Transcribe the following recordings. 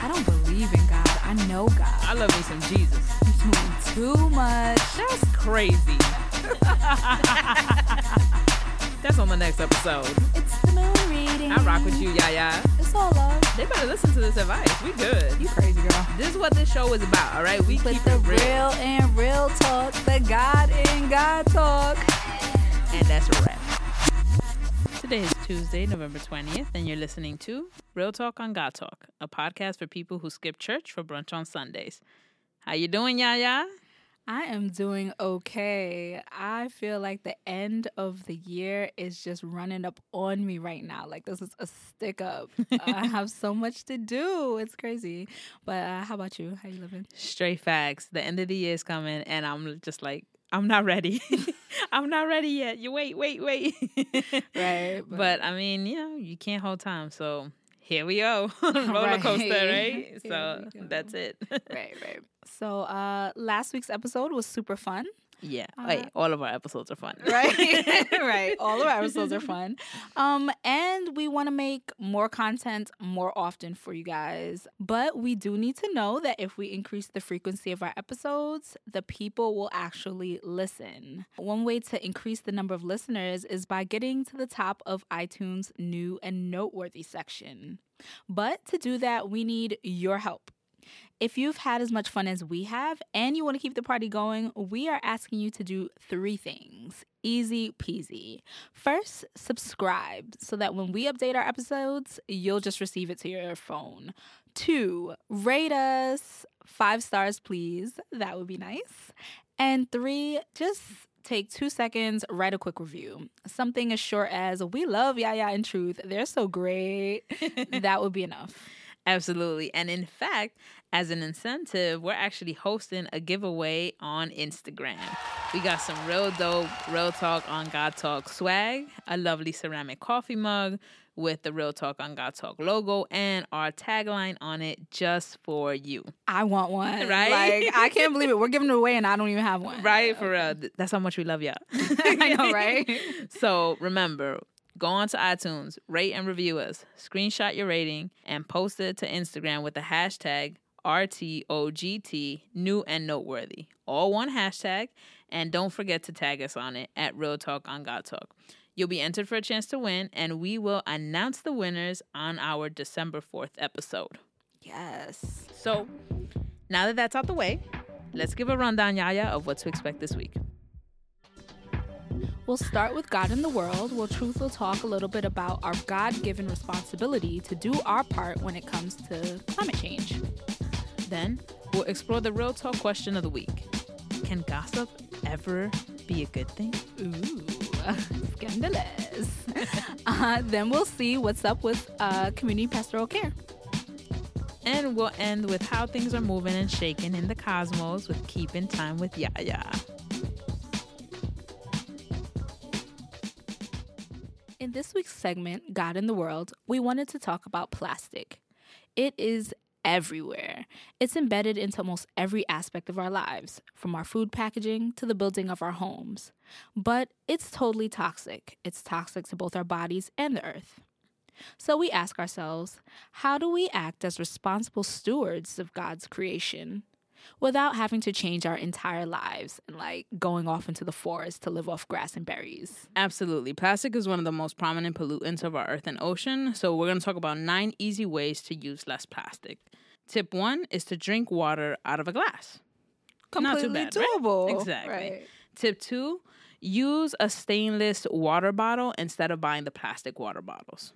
I don't believe in God. I know God. I love me some Jesus. You're doing too much. That's crazy. That's on the next episode. It's the moon reading. I rock with you, Yaya. It's all love. They better listen to this advice. We good. You crazy girl. This is what this show is about, all right? We With keep the it real. real and real talk, the God in God talk. And that's a wrap. Today is Tuesday, November 20th, and you're listening to Real Talk on God Talk, a podcast for people who skip church for brunch on Sundays. How you doing, Yaya? I am doing okay. I feel like the end of the year is just running up on me right now. Like this is a stick up. I have so much to do. It's crazy. But uh, how about you? How you living? Straight facts. The end of the year is coming, and I'm just like, I'm not ready. I'm not ready yet. You wait, wait, wait. Right. But I mean, you know, you can't hold time. So here we go. Roller Right. coaster, right? Here So that's it. right, right. So uh last week's episode was super fun. Yeah. Uh, Wait, all of our episodes are fun. right right. All of our episodes are fun. Um and we want to make more content more often for you guys. But we do need to know that if we increase the frequency of our episodes the people will actually listen. One way to increase the number of listeners is by getting to the top of itunes new and noteworthy section. But to do that we need your help if you've had as much fun as we have and you want to keep the party going, we are asking you to do three things. Easy peasy. First, subscribe so that when we update our episodes, you'll just receive it to your phone. Two, rate us five stars, please. That would be nice. And three, just take two seconds, write a quick review. Something as short as, We love Yaya and Truth. They're so great. that would be enough. Absolutely. And in fact, as an incentive, we're actually hosting a giveaway on Instagram. We got some real dope, real talk on God Talk swag, a lovely ceramic coffee mug with the Real Talk on God Talk logo and our tagline on it just for you. I want one. Right? Like I can't believe it. We're giving it away and I don't even have one. Right? For real. Th- That's how much we love y'all. I know, right? So remember, go on to iTunes, rate and review us, screenshot your rating, and post it to Instagram with the hashtag RTOGT new and noteworthy. All one hashtag, and don't forget to tag us on it at Real Talk on God Talk. You'll be entered for a chance to win, and we will announce the winners on our December 4th episode. Yes. So now that that's out the way, let's give a rundown, Yaya, of what to expect this week. We'll start with God in the world. Where Truth will talk a little bit about our God given responsibility to do our part when it comes to climate change. Then we'll explore the real talk question of the week. Can gossip ever be a good thing? Ooh, scandalous. uh, then we'll see what's up with uh, community pastoral care. And we'll end with how things are moving and shaking in the cosmos with keeping time with Yaya. Segment, God in the World, we wanted to talk about plastic. It is everywhere. It's embedded into almost every aspect of our lives, from our food packaging to the building of our homes. But it's totally toxic. It's toxic to both our bodies and the earth. So we ask ourselves how do we act as responsible stewards of God's creation without having to change our entire lives and like going off into the forest to live off grass and berries? Absolutely. Plastic is one of the most prominent pollutants of our earth and ocean. So, we're going to talk about nine easy ways to use less plastic. Tip one is to drink water out of a glass. Not too Completely bad, right? doable. Exactly. Right. Tip two, use a stainless water bottle instead of buying the plastic water bottles.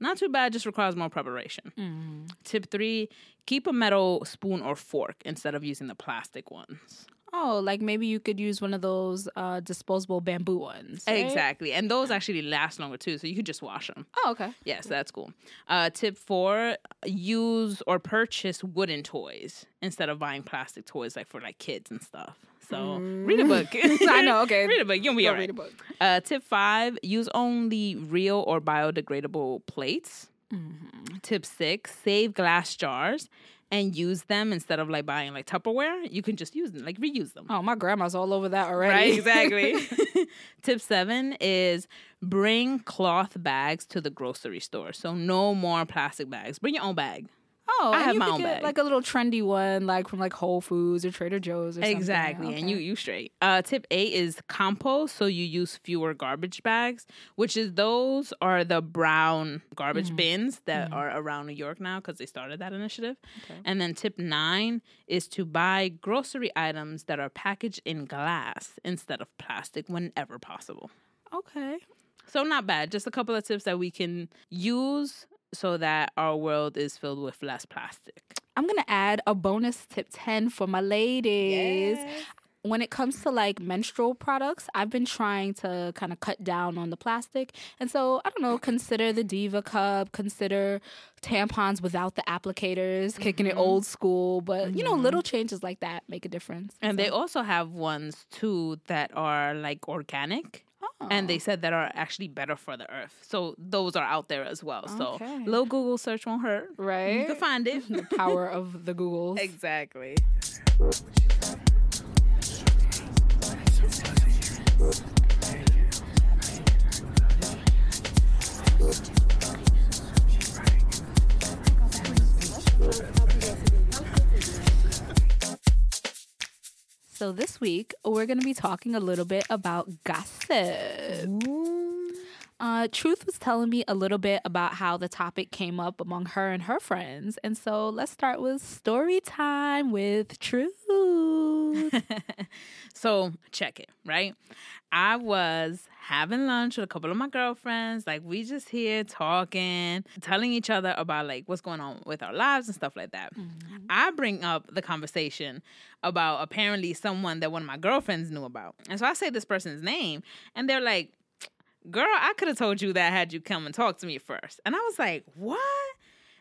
Not too bad, just requires more preparation. Mm. Tip three, keep a metal spoon or fork instead of using the plastic ones. Oh, like maybe you could use one of those uh, disposable bamboo ones. right? Exactly. And those actually last longer too, so you could just wash them. Oh, okay. Yes, that's cool. Uh, tip four, use or purchase wooden toys instead of buying plastic toys like for like kids and stuff. So read a book. I know, okay. read a book. You'll be all right. read a book. Uh, tip five: use only real or biodegradable plates. Mm-hmm. Tip six: save glass jars and use them instead of like buying like Tupperware. You can just use them, like reuse them. Oh, my grandma's all over that already. Right, exactly. Tip seven is bring cloth bags to the grocery store. So no more plastic bags. Bring your own bag. Oh, I have you my own bag. like a little trendy one, like from like Whole Foods or Trader Joe's or something. Exactly, and you you straight. Uh, tip eight is compost, so you use fewer garbage bags, which is those are the brown garbage Mhm. bins that Mhm. are around New York now because they started that initiative. Okay. And then tip nine is to buy grocery items that are packaged in glass instead of plastic whenever possible. Okay. So not bad. Just a couple of tips that we can use so that our world is filled with less plastic. I'm gonna add a bonus tip ten for my ladies. when it comes to like menstrual products, I've been trying to kind of cut down on the plastic. And so, I don't know, consider the Diva cup, consider tampons without the applicators, kicking it Mhm. old school. But, you know, little changes like that make a difference. And they also have ones too that are like organic. And they said that are actually better for the earth. So those are out there as well. So Okay. little Google search won't hurt. right? You can find it. the power of the Googles. exactly. So, this week, we're going to be talking a little bit about gossip. Uh, Truth was telling me a little bit about how the topic came up among her and her friends. And so let's start with story time with Truth. so check it, right? I was having lunch with a couple of my girlfriends. Like we just here talking, telling each other about like what's going on with our lives and stuff like that. I bring up the conversation about apparently someone that one of my girlfriends knew about. And so I say this person's name, and they're like, Girl, I could have told you that had you come and talk to me first. And I was like, What?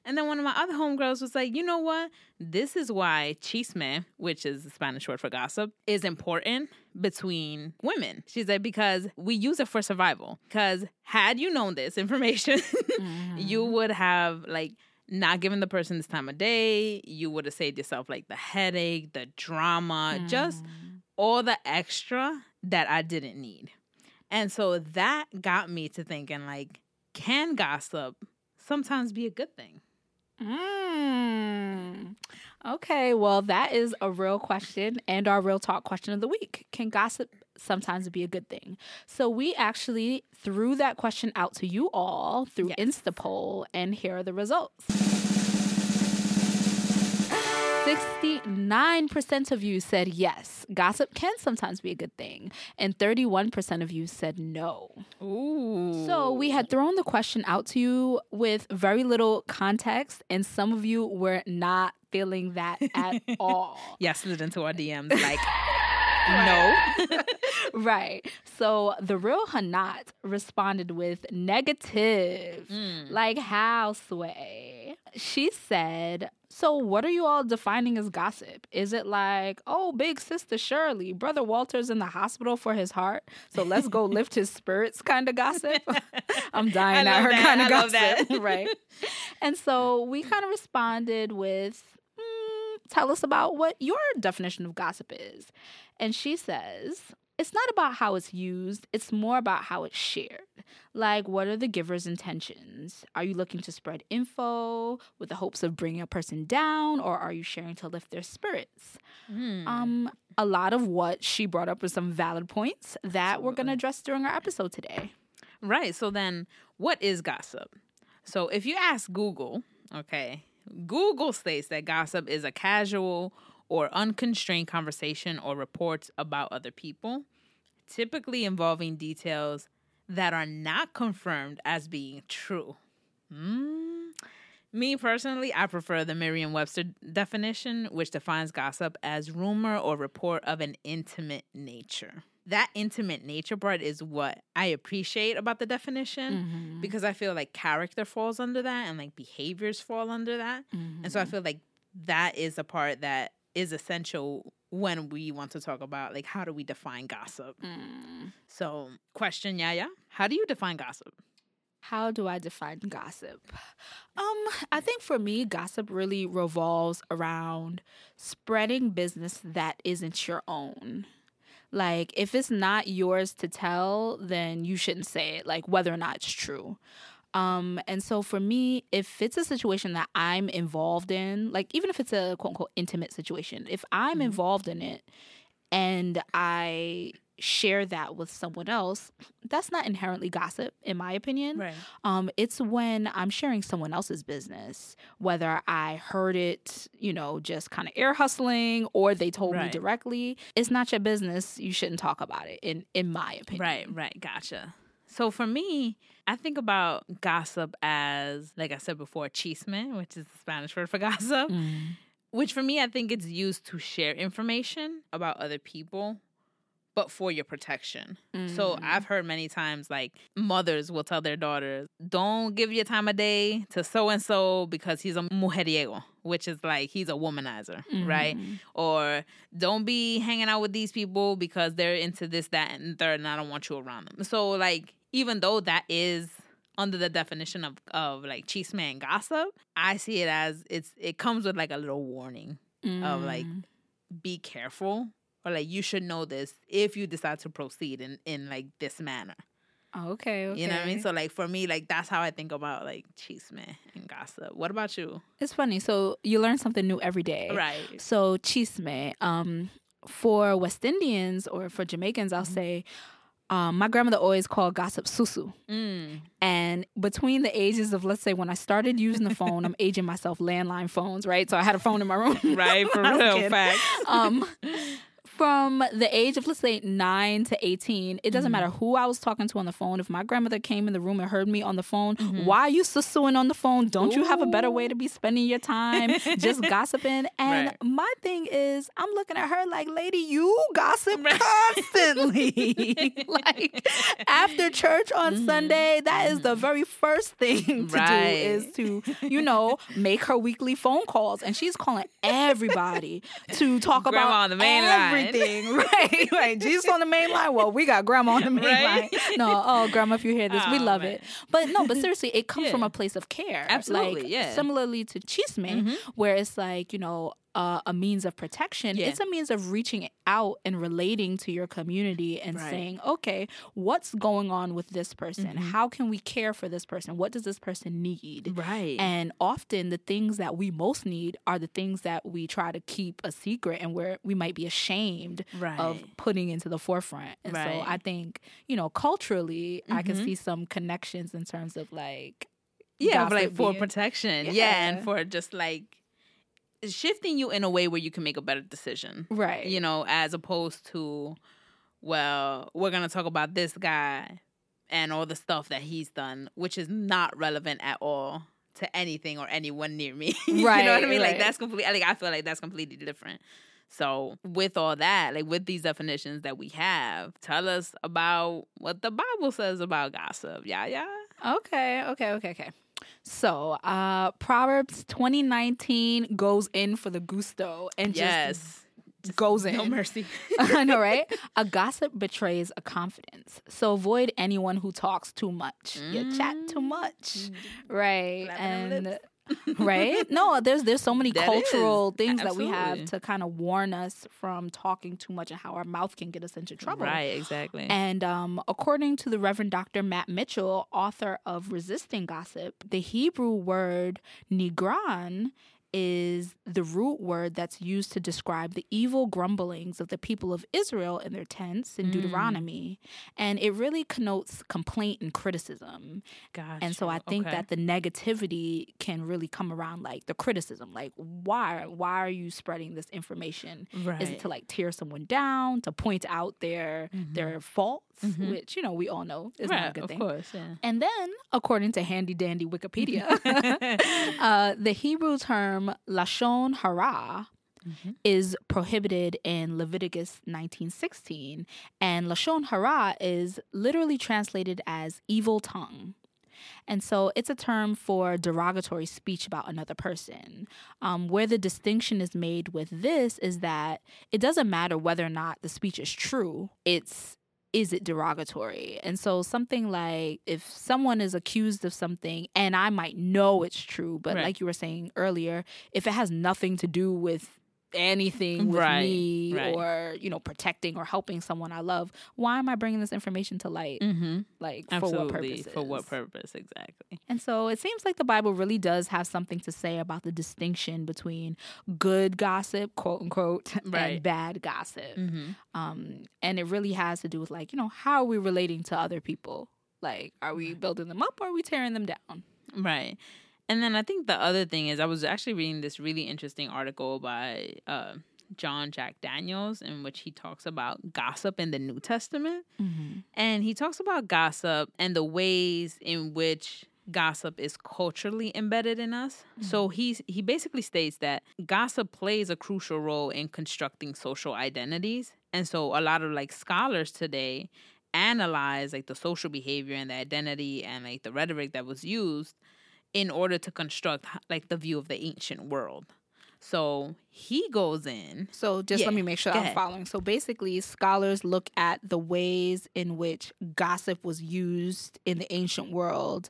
And then one of my other homegirls was like, you know what? This is why chisme, which is the Spanish word for gossip, is important between women. She said, because we use it for survival. Because had you known this information, you mm-hmm. would have like not given the person this time of day. You would have saved yourself like the headache, the drama, just mm. all the extra that I didn't need. And so that got me to thinking like, can gossip sometimes be a good thing? Mm. Okay, well, that is a real question and our real talk question of the week. Can gossip sometimes be a good thing? So, we actually threw that question out to you all through Yes. Instapoll, and here are the results. 69% of you said yes, gossip can sometimes be a good thing, and 31% of you said no. Ooh. So we had thrown the question out to you with very little context, and some of you were not feeling that at all. yeah, slid into our DMs like, no. right. So the real Hanat responded with negative. Mm. Like how, Sway? She said, So what are you all defining as gossip? Is it like, oh, big sister Shirley, brother Walter's in the hospital for his heart, so let's go lift his spirits kind of gossip? I'm dying at her that. kind of I gossip. that. right. And so we kind of responded with, mm, tell us about what your definition of gossip is. And she says, it's not about how it's used, it's more about how it's shared. Like, what are the giver's intentions? Are you looking to spread info with the hopes of bringing a person down, or are you sharing to lift their spirits? Mm. Um, a lot of what she brought up was some valid points that we're going to address during our episode today. Right. So then, what is gossip? So if you ask Google, okay, Google states that gossip is a casual or unconstrained conversation or reports about other people, typically involving details that are not confirmed as being true. Mm. Me personally, I prefer the Merriam Webster definition, which defines gossip as rumor or report of an intimate nature. That intimate nature part is what I appreciate about the definition Mhm. because I feel like character falls under that and like behaviors fall under that. And so I feel like that is a part that is essential when we want to talk about like how do we define gossip. Mm. So, question Yaya, how do you define gossip? How do I define gossip? Um, I think for me, gossip really revolves around spreading business that isn't your own. Like, if it's not yours to tell, then you shouldn't say it, like, whether or not it's true. Um, and so for me, if it's a situation that I'm involved in, like even if it's a quote unquote intimate situation, if I'm Mhm. involved in it and I share that with someone else, that's not inherently gossip, in my opinion. Right. Um, it's when I'm sharing someone else's business, whether I heard it, you know, just kind of air hustling or they told me Right. directly. It's not your business. You shouldn't talk about it, in in my opinion. Right, right. Gotcha. So for me, I think about gossip as, like I said before, chisme, which is the Spanish word for gossip. Mm. Which for me, I think it's used to share information about other people, but for your protection. So Mm. I've heard many times like mothers will tell their daughters, don't give your time of day to so and so because he's a mujeriego, which is like he's a womanizer, right? Mhm. Or don't be hanging out with these people because they're into this, that, and third, and I don't want you around them. So like even though that is under the definition of of like chisme and gossip, I see it as it's it comes with like a little warning of like Mm. be careful or like you should know this if you decide to proceed in in like this manner. Okay, okay. You know what I mean? So like for me, like that's how I think about like chisme and gossip. What about you? it's funny. So you learn something new every day. Right. So chisme, um, for West Indians or for Jamaicans, I'll say, um, my grandmother always called gossip susu. Mm. And between the ages of, let's say, when I started using the phone, I'm aging myself landline phones, right? So I had a phone in my room. Right, for when I was a real. Facts. Um, from the age of, let's say, nine to 18, it doesn't matter mm-hmm. who I was talking to on the phone. If my grandmother came in the room and heard me on the phone, mm-hmm. why are you suing on the phone? Don't you have a better way to be spending your time just gossiping? And Right. my thing is, I'm looking at her like, lady, you gossip Right. constantly. like after church on Mhm. Sunday, that is the mm-hmm. very first thing to Right. do is to, you know, make her weekly phone calls. And she's calling everybody to talk Grandma about on the main line. Everything. right, right. Jesus on the main line. Well, we got grandma on the main Right? line. No, oh grandma, if you hear this, we Oh, love man. it. But no, but seriously, it comes from a place of care. Absolutely, Like, yeah. Similarly to chisme, Mhm. where it's like, you know, uh, a means of protection. Yeah. It's a means of reaching out and relating to your community and Right. saying, okay, what's going on with this person? Mhm. How can we care for this person? What does this person need? Right. And often the things that we most need are the things that we try to keep a secret and where we might be ashamed right. of putting into the forefront. And so I think, you know, culturally, I can Mhm. see some connections in terms of like, yeah, like for being- protection. Yeah. Yeah. and for just like shifting you in a way where you can make a better decision. right. You know, as opposed to, well, we're gonna talk about this guy and all the stuff that he's done, which is not relevant at all to anything or anyone near me. Right. you know what I Right, mean? Like that's completely. Like I feel like that's completely different. So with all that, like with these definitions that we have, tell us about what the Bible says about gossip. Yeah, yeah. Okay, okay, okay, okay. So, uh Proverbs 2019 goes in for the gusto and Yes. just goes in. No mercy. I know, right? A gossip betrays a confidence. So avoid anyone who talks too much. You chat too much. Right. Flapping them And right? No, there's there's so many That cultural is. things that we have to kind of warn us from talking too much and how our mouth can get us into trouble. Right, exactly. And um, according to the Reverend Dr. Matt Mitchell, author of Resisting Gossip, the Hebrew word nirgan is the root word that's used to describe the evil grumblings of the people of Israel in their tents in Mm. Deuteronomy. And it really connotes complaint and criticism. Gotcha. And so I think Okay. that the negativity can really come around like the criticism. Like, why why are you spreading this information? right. Is it to like tear someone down, to point out their their faults, Mhm. which you know we all know is right, not a good of thing. course, yeah. And then, according to handy dandy Wikipedia, uh, the Hebrew term lashon hara Mhm. is prohibited in Leviticus 19:16, and lashon hara is literally translated as evil tongue. And so it's a term for derogatory speech about another person. Um, where the distinction is made with this is that it doesn't matter whether or not the speech is true, it's is it derogatory? And so something like if someone is accused of something and I might know it's true, but Right. like you were saying earlier, if it has nothing to do with anything with Right, me right. or you know protecting or helping someone I love, why am I bringing this information to light? Mm-hmm. Like Absolutely. for what purposes? For what purpose? Exactly. And so it seems like the Bible really does have something to say about the distinction between good gossip, quote unquote, Right. and bad gossip. Mm-hmm. Um, and it really has to do with like, you know, how are we relating to other people? Like, are we building them up or are we tearing them down? Right. And then I think the other thing is I was actually reading this really interesting article by uh, John Jack Daniels in which he talks about gossip in the New Testament. And he talks about gossip and the ways in which gossip is culturally embedded in us. So he's he basically states that gossip plays a crucial role in constructing social identities. And so a lot of like scholars today analyze like the social behavior and the identity and like the rhetoric that was used in order to construct like the view of the ancient world. So he goes in So just let me make sure I'm ahead. following. So basically, scholars look at the ways in which gossip was used in the ancient world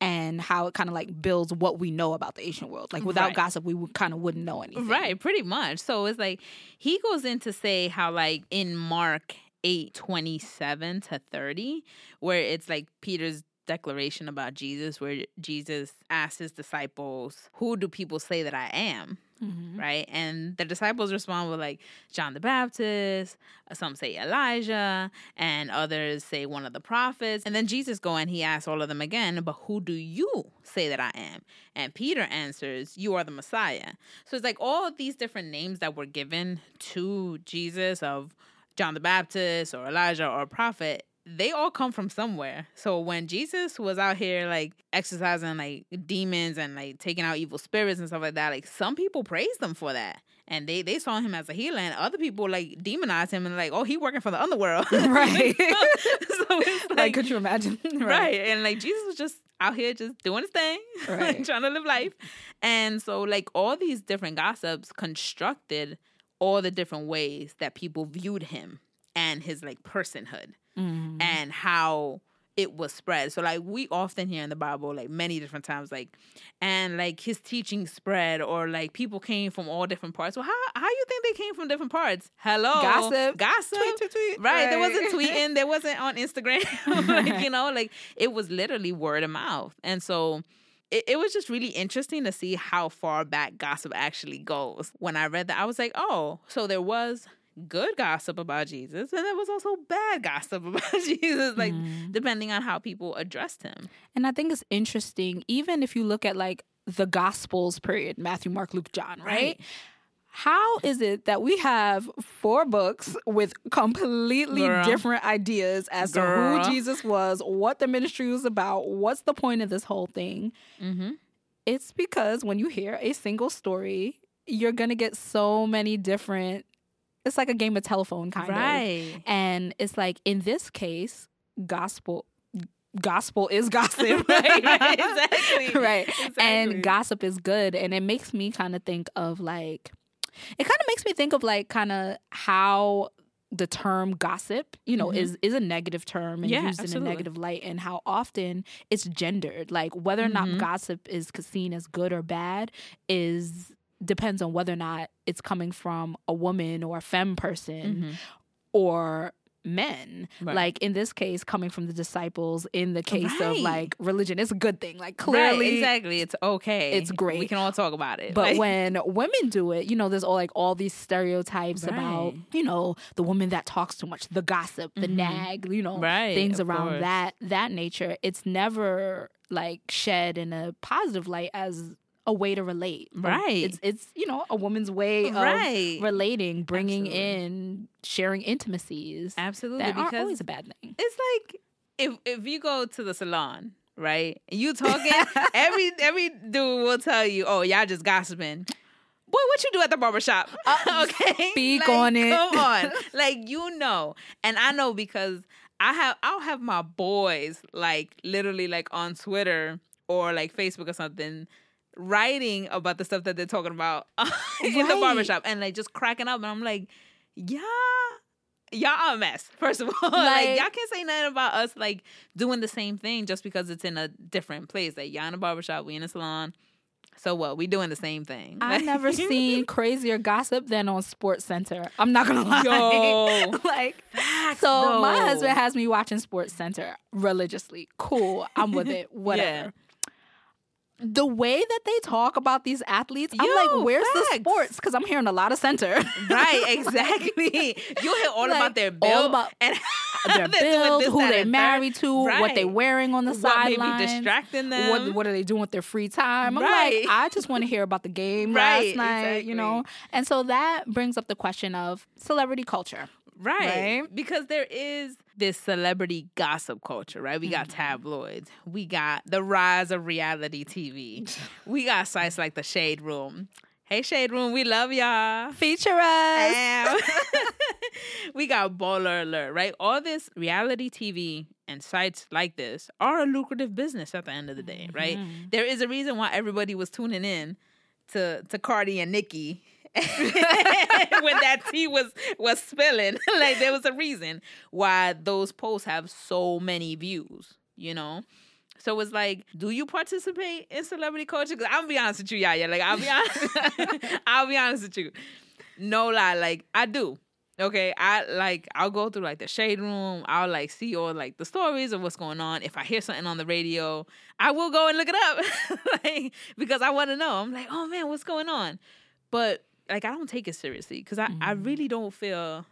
and how it kind of like builds what we know about the ancient world. Like without Right. gossip, we would kind of wouldn't know anything. Right, pretty much. So it's like he goes in to say how like in Mark 8, 27 to 30, where it's like Peter's declaration about Jesus, where Jesus asks his disciples, Who do people say that I am? Mhm. Right? And the disciples respond with like John the Baptist, some say Elijah, and others say one of the prophets. And then Jesus go and he asks all of them again, but who do you say that I am? And Peter answers, You are the Messiah. So it's like all of these different names that were given to Jesus of John the Baptist or Elijah or a prophet, they all come from somewhere. So when Jesus was out here like exercising like demons and like taking out evil spirits and stuff like that, like some people praised them for that. And they, they saw him as a healer, and other people like demonized him and like, oh, he working for the underworld, Right. so Like, like, could you imagine? right. And like Jesus was just out here just doing his thing, like, Right. trying to live life. And so like all these different gossips constructed all the different ways that people viewed him and his like personhood Mhm. and how it was spread. So like we often hear in the Bible like many different times like and like his teaching spread or like people came from all different parts. Well, how how you think they came from different parts? Hello. Gossip. Gossip. Tweet, tweet, tweet. Right. There wasn't tweeting. There wasn't on Instagram. like, you know, like it was literally word of mouth. And so it, it was just really interesting to see how far back gossip actually goes. When I read that, I was like, oh, so there was good gossip about Jesus and there was also bad gossip about Jesus, like Mhm. depending on how people addressed him. And I think it's interesting, even if you look at like the Gospels period Matthew, Mark, Luke, John, right? Right. How is it that we have four books with completely Girl. different ideas as to who Jesus was, what the ministry was about, what's the point of this whole thing? Mm-hmm. It's because when you hear a single story, you're going to get so many different, it's like a game of telephone kind of. Right. And it's like in this case, gospel gospel is gossip. Right, right, exactly. right. Exactly. And gossip is good. And it makes me kind of think of like it kind of makes me think of like kind of how the term gossip, you know, Mhm. is is a negative term and Yeah, used in a negative light and how often it's gendered. Like whether or not Mhm. gossip is seen as good or bad is depends on whether or not it's coming from a woman or a femme person Mhm. or men. Right. Like in this case, coming from the disciples, in the case of like religion, it's a good thing. Like Right, clearly, exactly. It's okay. it's great. We can all talk about it. but Like- when women do it, you know, there's all like all these stereotypes about, you know, the woman that talks too much, the gossip, the Mhm. nag, you know, Right, things around course. that that nature. It's never like shed in a positive light as a way to relate. Right. It's it's you know a woman's way right. of relating, bringing Absolutely. in, sharing intimacies Absolutely. that aren't because always a bad thing. it's like if if you go to the salon, right? And you talking, every every dude will tell you, "Oh, y'all just gossiping." Boy, what you do at the barbershop? Uh, okay, speak Like, on it. Come on, like you know, and I know because I have I'll have my boys like literally like on Twitter or like Facebook or something writing about the stuff that they're talking about in the Right. barbershop and like just cracking up and I'm like, yeah y'all are a mess. First of all, like, Like- y'all can't say nothing about us like doing the same thing just because it's in a different place. Like y'all in a barbershop, we in a salon. So what? We doing the same thing. I've never seen crazier gossip than on Sports Center. I'm not gonna lie. Yo. like Facts, so my husband has me watching Sports Center religiously. Cool. I'm with it. Whatever. Yeah. The way that they talk about these athletes, I'm like, where's the sports? Because I'm hearing a lot of center. Right, exactly. You hear all Like, about their all build about and Their build, who they married to, what they Right. wearing on the third. What may be distracting them. What what are they doing with their free time? I'm Right. like, I just want to hear about the game Right, last night, you know. And so that brings up the question of celebrity culture. Right. Right? Because there is this celebrity gossip culture, right? We Mm-hmm. got tabloids. We got the rise of reality TV. we got sites like the Shade Room. Hey, Shade Room, we love y'all. Feature us. We got Baller Alert, right? All this reality TV and sites like this are a lucrative business at the end of the day, right? Mm-hmm. There is a reason why everybody was tuning in to to Cardi and Nicki when that tea was was spilling. like there was a reason why those posts have so many views, you know? So it's like, do you participate in celebrity culture? Because I'll be honest with you, yeah. Like I'll be honest, I'll be honest with you. No lie, like I do. Okay, I like I'll go through like the shade room. I'll like see all like the stories of what's going on. If I hear something on the radio, I will go and look it up, like because I want to know. I'm like, oh man, what's going on? But like I don't take it seriously because I I really don't feel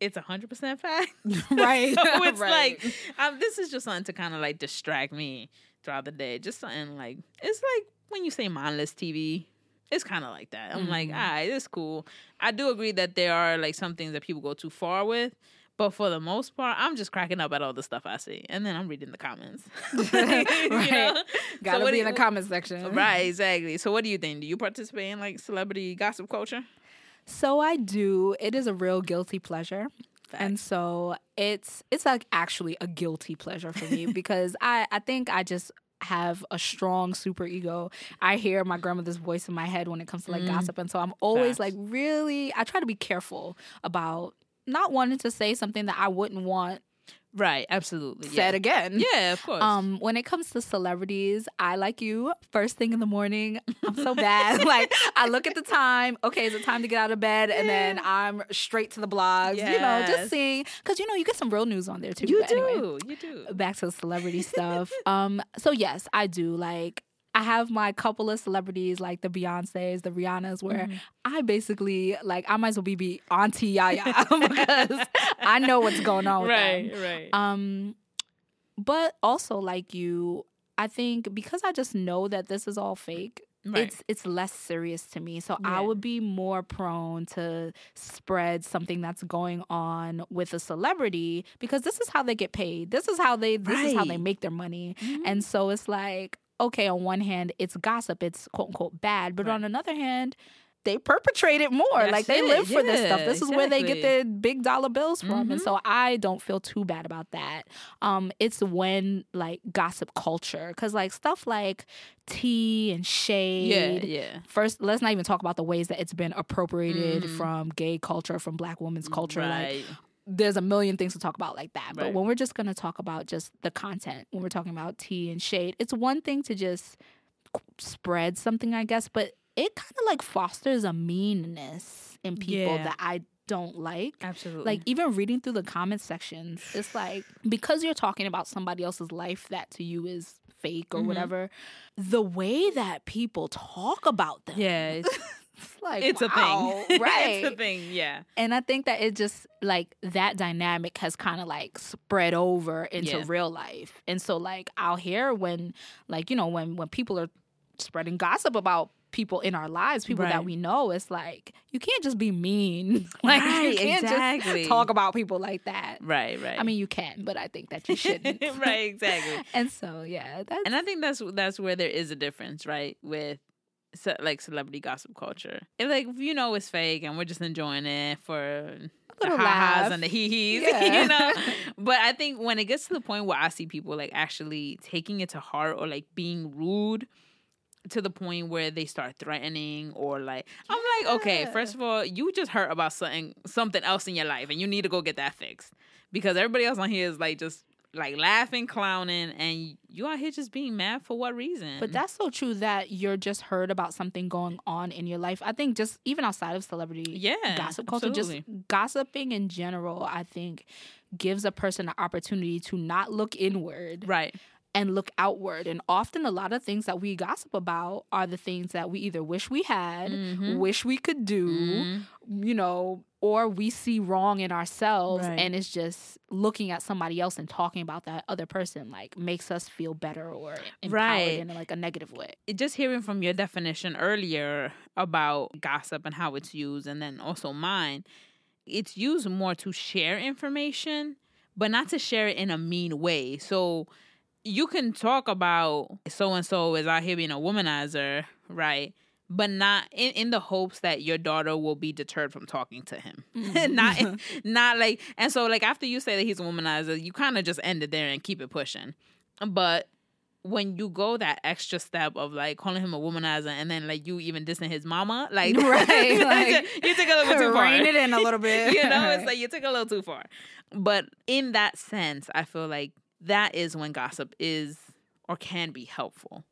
it's a hundred percent fact. Right. so it's Right. like um, this is just something to kind of like distract me throughout the day. Just something like it's like when you say mindless TV. It's kind of like that. I'm like, all right, it's cool. I do agree that there are like some things that people go too far with, but for the most part, I'm just cracking up at all the stuff I see, and then I'm reading the comments. You Right. know? Gotta So be do in the you- comment section. Right, exactly. So, what do you think? Do you participate in like celebrity gossip culture? So I do. It is a real guilty pleasure. And so it's it's like actually a guilty pleasure for me because I I think I just have a strong super ego. I hear my grandmother's voice in my head when it comes to like mm. gossip and so I'm always Facts. like really I try to be careful about not wanting to say something that I wouldn't want Right, absolutely. said yeah. again. Yeah, of course. Um, when it comes to celebrities, I like you. First thing in the morning, I'm so bad. like I look at the time. Okay, is it time to get out of bed? And then I'm straight to the blogs. You know, just seeing because you know you get some real news on there too. you do, anyway, you do. back to the celebrity stuff. Um, so yes, I do like. I have my couple of celebrities like the Beyonces, the Rihannas, where Mm-hmm. I basically like I might as well be, be Auntie Yaya because I know what's going on with them. Right, right. Um, but also like you, I think because I just know that this is all fake, Right. it's it's less serious to me. So I would be more prone to spread something that's going on with a celebrity because this is how they get paid. This is how they this is how they make their money. Mhm. And so it's like, okay, on one hand, it's gossip, it's quote unquote bad, but Right. on another hand, they perpetrate it more. That's like they it. live for this stuff. Yeah, This is where they get their big dollar bills from. And Mhm. so I don't feel too bad about that. Um, it's when like gossip culture, because like stuff like tea and shade. yeah. yeah. First, let's not even talk about the ways that it's been appropriated Mhm. from gay culture, from black women's culture. Like Right. There's a million things to talk about like that. But when we're just going to talk about just the content, when we're talking about tea and shade, it's one thing to just spread something, I guess, but it kind of like fosters a meanness in people Yeah. that I don't like. Absolutely. Like even reading through the comment sections, it's like because you're talking about somebody else's life that to you is fake or Mhm. whatever, the way that people talk about them. yeah, it's, like it's a thing. Right. it's a thing. Yeah. And I think that it just like that dynamic has kind of like spread over into Yeah. real life. And so like I'll hear when like, you know, when when people are spreading gossip about people in our lives, people that we know, it's like you can't just be mean. like you Right, can't exactly. just talk about people like that. Right. Right. I mean, you can, but I think that you shouldn't. right. Exactly. and so, yeah, that's And I think that's that's where there is a difference, right? With ce- like celebrity gossip culture. If like you know it's fake and we're just enjoying it for the ha-has and the hee-hees, Yeah. you know. But I think when it gets to the point where I see people like actually taking it to heart or like being rude to the point where they start threatening or like I'm like, okay, first of all, you just heard about something something else in your life and you need to go get that fixed. Because everybody else on here is like just like laughing, clowning, and you out here just being mad for what reason? But that's so true that you're just heard about something going on in your life. I think just even outside of celebrity yeah, gossip culture, absolutely. just gossiping in general, I think gives a person the opportunity to not look inward right. and look outward. And often, a lot of things that we gossip about are the things that we either wish we had, Mhm. wish we could do, Mhm. you know, or we see wrong in ourselves. Right. And it's just looking at somebody else and talking about that other person, like, makes us feel better or empowered Right. in like a negative way. it- just hearing from your definition earlier about gossip and how it's used, and then also mine, it's used more to share information, but not to share it in a mean way. So you can talk about so and so is out here being a womanizer, right? But not in, in the hopes that your daughter will be deterred from talking to him. Mm-hmm. not not like and so like after you say that he's a womanizer, you kind of just end it there and keep it pushing. But when you go that extra step of like calling him a womanizer and then like you even dissing his mama, like Right, like, you took a little too far. Rein it in a little bit. you know, it's like you took a little too far. But in that sense, I feel like that is when gossip is or can be helpful.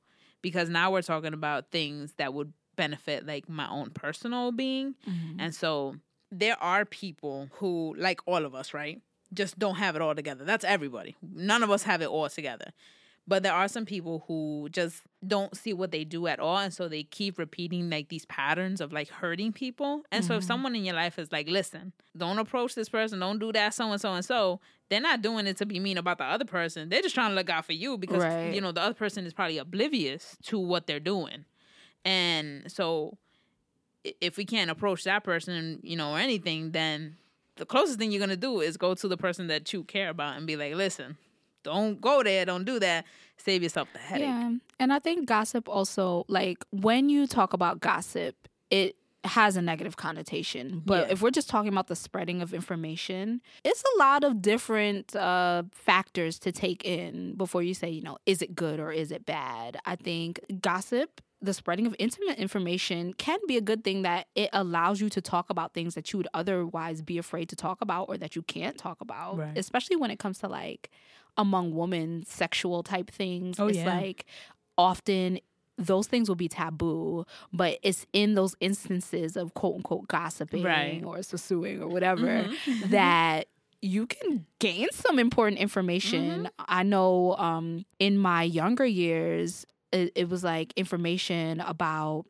Because now we're talking about things that would benefit like my own personal being. Mhm. And so there are people who, like all of us, right, just don't have it all together. That's everybody. None of us have it all together. But there are some people who just don't see what they do at all. And so they keep repeating like these patterns of like hurting people. And so if Mhm. someone in your life is like, listen, don't approach this person, don't do that, so and so and so, they're not doing it to be mean about the other person. They're just trying to look out for you because, Right. you know, the other person is probably oblivious to what they're doing. And so if we can't approach that person, you know, or anything, then the closest thing you're gonna do is go to the person that you care about and be like, listen, don't go there, don't do that. Save yourself the headache. Yeah. And I think gossip also, like when you talk about gossip, it has a negative connotation. But Yeah. if we're just talking about the spreading of information, it's a lot of different uh, factors to take in before you say, you know, is it good or is it bad? I think gossip. The spreading of intimate information can be a good thing that it allows you to talk about things that you would otherwise be afraid to talk about or that you can't talk about, Right. especially when it comes to like among women sexual type things. Oh, it's yeah. like often those things will be taboo, but it's in those instances of quote unquote gossiping Right. or suing or whatever Mhm. that you can gain some important information. I know um, in my younger years, it, it was like information about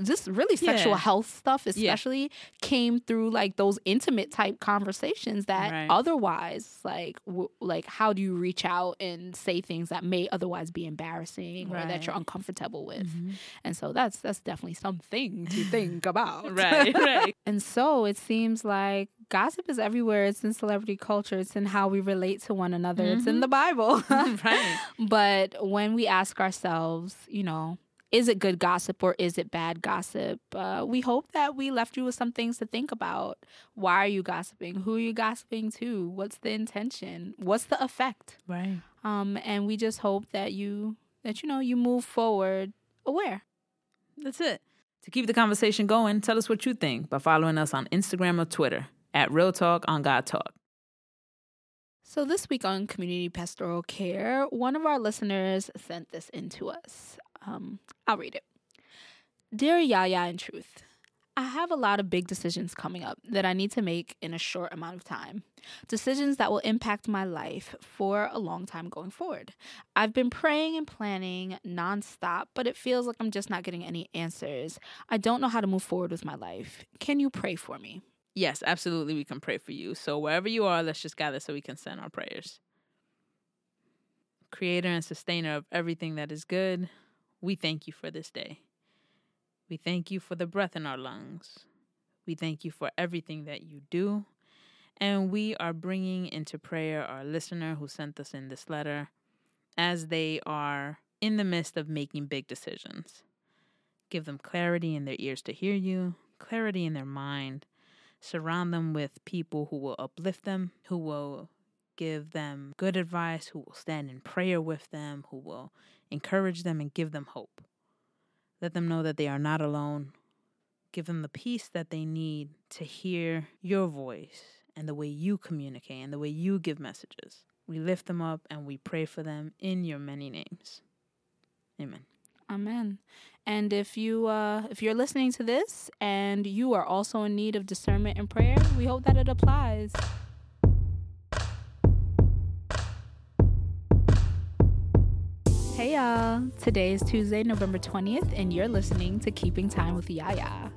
just really sexual Yeah. health stuff, Yeah. especially came through like those intimate type conversations that Right. otherwise, like, w- like how do you reach out and say things that may otherwise be embarrassing or that you're uncomfortable with? Mhm. And so that's that's definitely something to think about. Right, right. And so it seems like gossip is everywhere. It's in celebrity culture. It's in how we relate to one another. It's in Mhm. the Bible. right. But when we ask ourselves, you know, is it good gossip or is it bad gossip? Uh, we hope that we left you with some things to think about. Why are you gossiping? Who are you gossiping to? What's the intention? What's the effect? Right. Um, and we just hope that you that you know you move forward aware. That's it. To keep the conversation going, tell us what you think by following us on Instagram or Twitter at Real Talk on God Talk. So, this week on Community Pastoral Care, one of our listeners sent this in to us. Um, I'll read it. Dear Yaya and Truth, I have a lot of big decisions coming up that I need to make in a short amount of time. Decisions that will impact my life for a long time going forward. I've been praying and planning nonstop, but it feels like I'm just not getting any answers. I don't know how to move forward with my life. Can you pray for me? Yes, absolutely. We can pray for you. So wherever you are, let's just gather so we can send our prayers. Creator and sustainer of everything that is good, we thank you for this day. We thank you for the breath in our lungs. We thank you for everything that you do. And we are bringing into prayer our listener who sent us in this letter as they are in the midst of making big decisions. Give them clarity in their ears to hear you, clarity in their mind. Surround them with people who will uplift them, who will give them good advice, who will stand in prayer with them, who will encourage them and give them hope. Let them know that they are not alone. Give them the peace that they need to hear your voice and the way you communicate and the way you give messages. We lift them up and we pray for them in your many names. Amen. Amen. And if you uh, if you're listening to this and you are also in need of discernment and prayer, we hope that it applies. Hey y'all. Today is Tuesday, November 20th, and you're listening to Keeping Time with Yaya.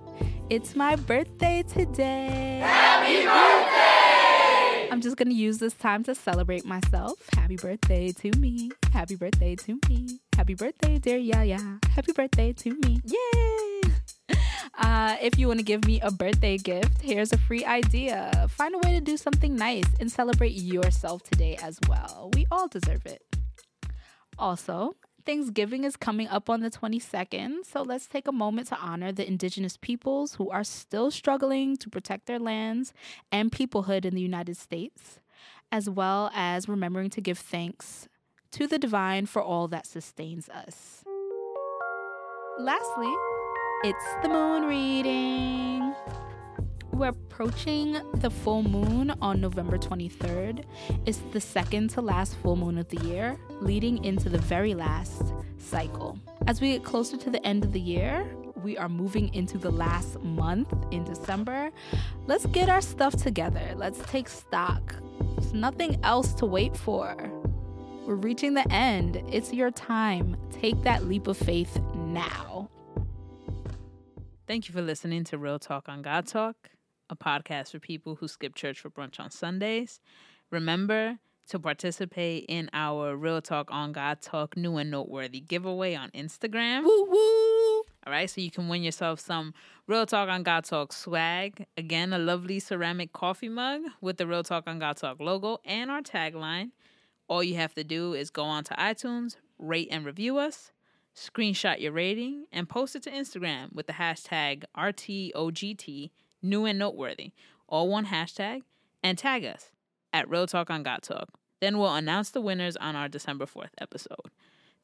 It's my birthday today. Happy birthday! I'm just gonna use this time to celebrate myself. Happy birthday to me. Happy birthday to me. Happy birthday, dear Yaya. Happy birthday to me. Yay! Uh, if you want to give me a birthday gift, here's a free idea. Find a way to do something nice and celebrate yourself today as well. We all deserve it. Also, Thanksgiving is coming up on the 22nd, so let's take a moment to honor the indigenous peoples who are still struggling to protect their lands and peoplehood in the United States, as well as remembering to give thanks to the divine for all that sustains us. Lastly, it's the moon reading. We're approaching the full moon on November 23rd. It's the second to last full moon of the year, leading into the very last cycle. As we get closer to the end of the year, we are moving into the last month in December. Let's get our stuff together. Let's take stock. There's nothing else to wait for. We're reaching the end. It's your time. Take that leap of faith now. Thank you for listening to Real Talk on God Talk, a podcast for people who skip church for brunch on Sundays. Remember to participate in our Real Talk on God Talk new and noteworthy giveaway on Instagram. Woo woo! All right, so you can win yourself some Real Talk on God Talk swag. Again, a lovely ceramic coffee mug with the Real Talk on God Talk logo and our tagline. All you have to do is go on to iTunes, rate and review us, screenshot your rating, and post it to Instagram with the hashtag RTOGT, new and noteworthy, all one hashtag, and tag us at Real Talk on God Talk. Then we'll announce the winners on our December 4th episode.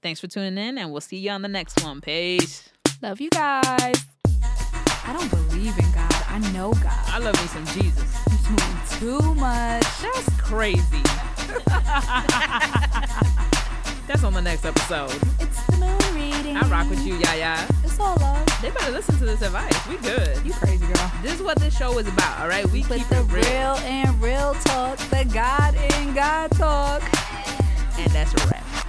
Thanks for tuning in, and we'll see you on the next one. Peace. Love you guys. I don't believe in God. I know God. I love me some Jesus. You're doing too much. That's crazy. That's on the next episode. It's the moon reading. I rock with you, Yaya. It's all love. They better listen to this advice. We good. You crazy girl. This is what this show is about, all right? We With keep the it real. real and real talk, the God and God talk. And that's a wrap.